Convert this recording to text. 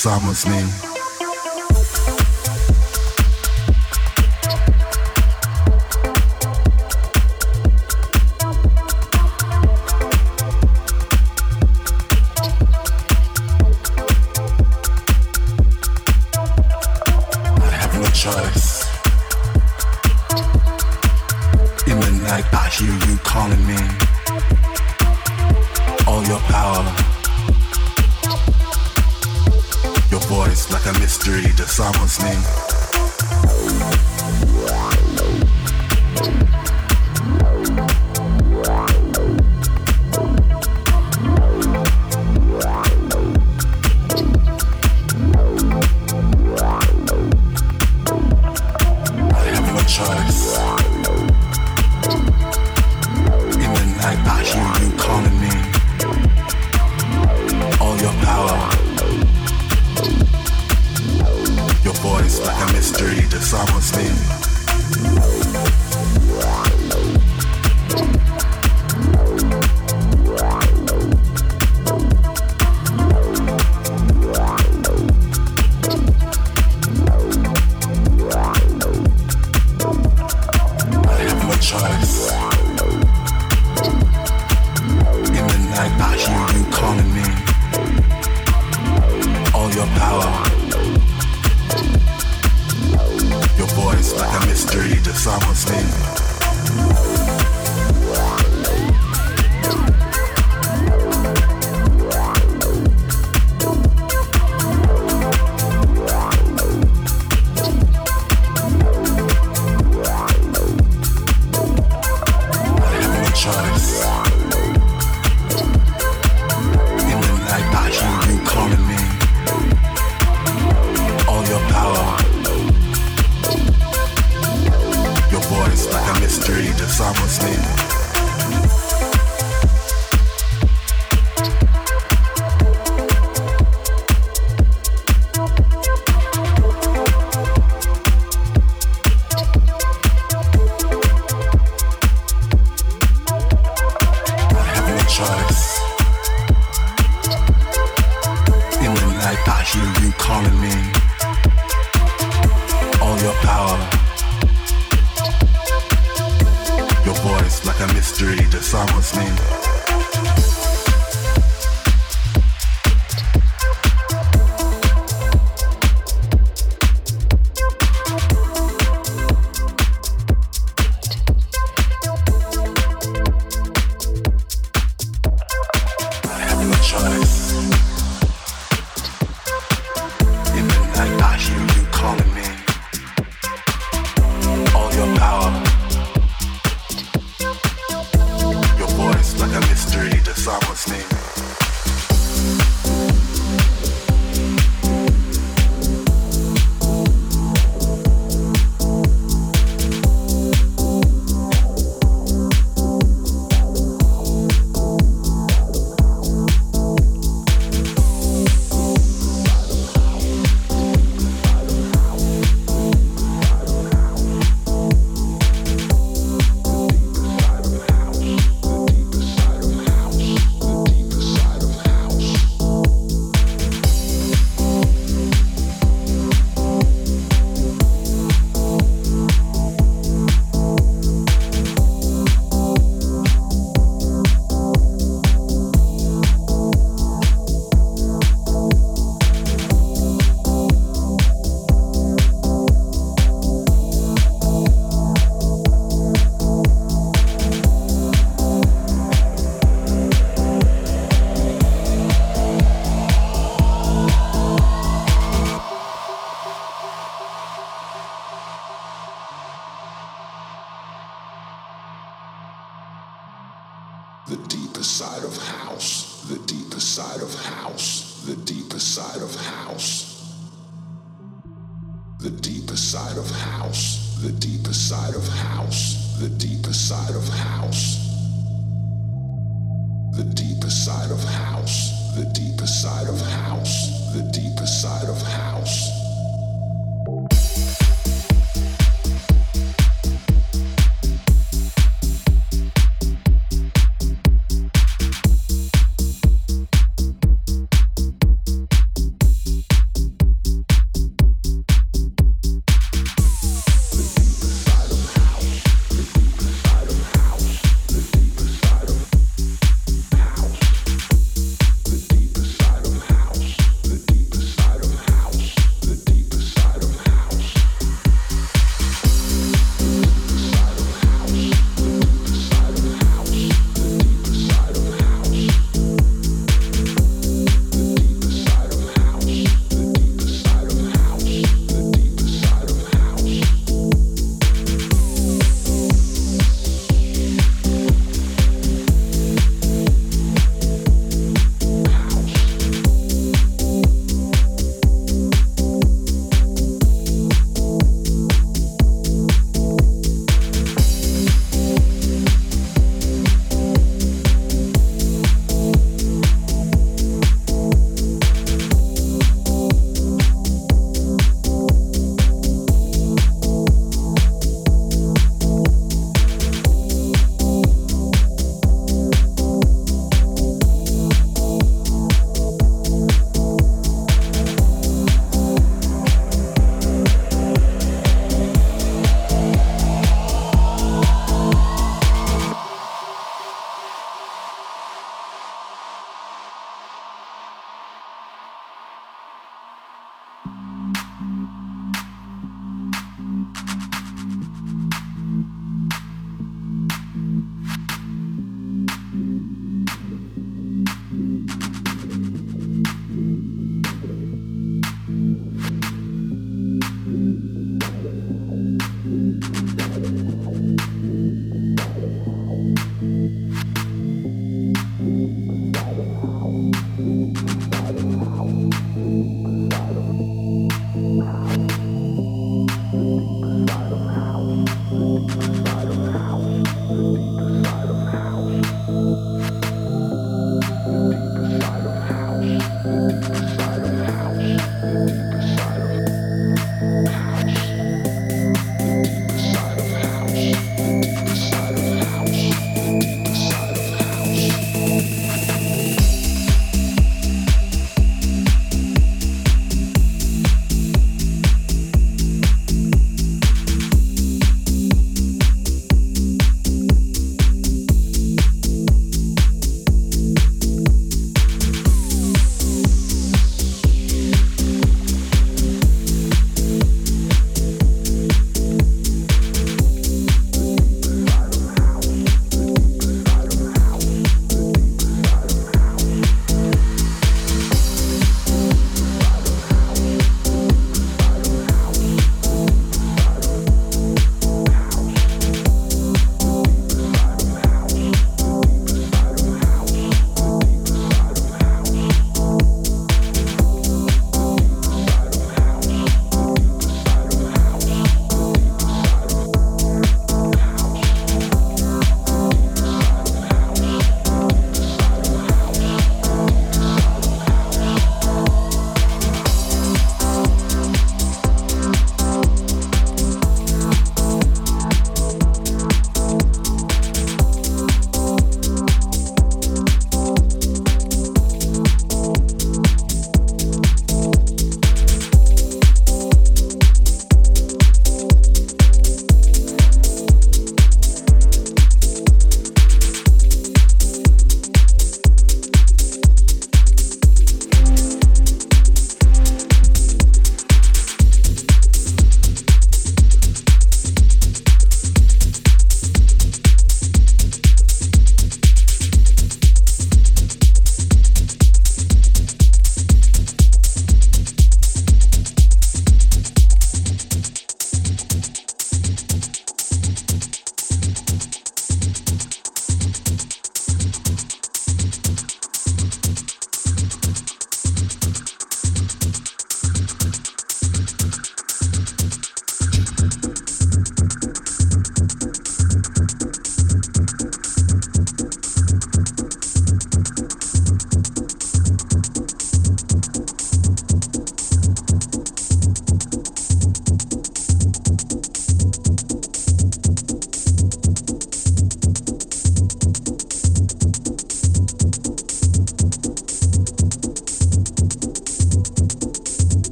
samotný. samotný. I hear you calling me. All your power voice like a mystery that summons me.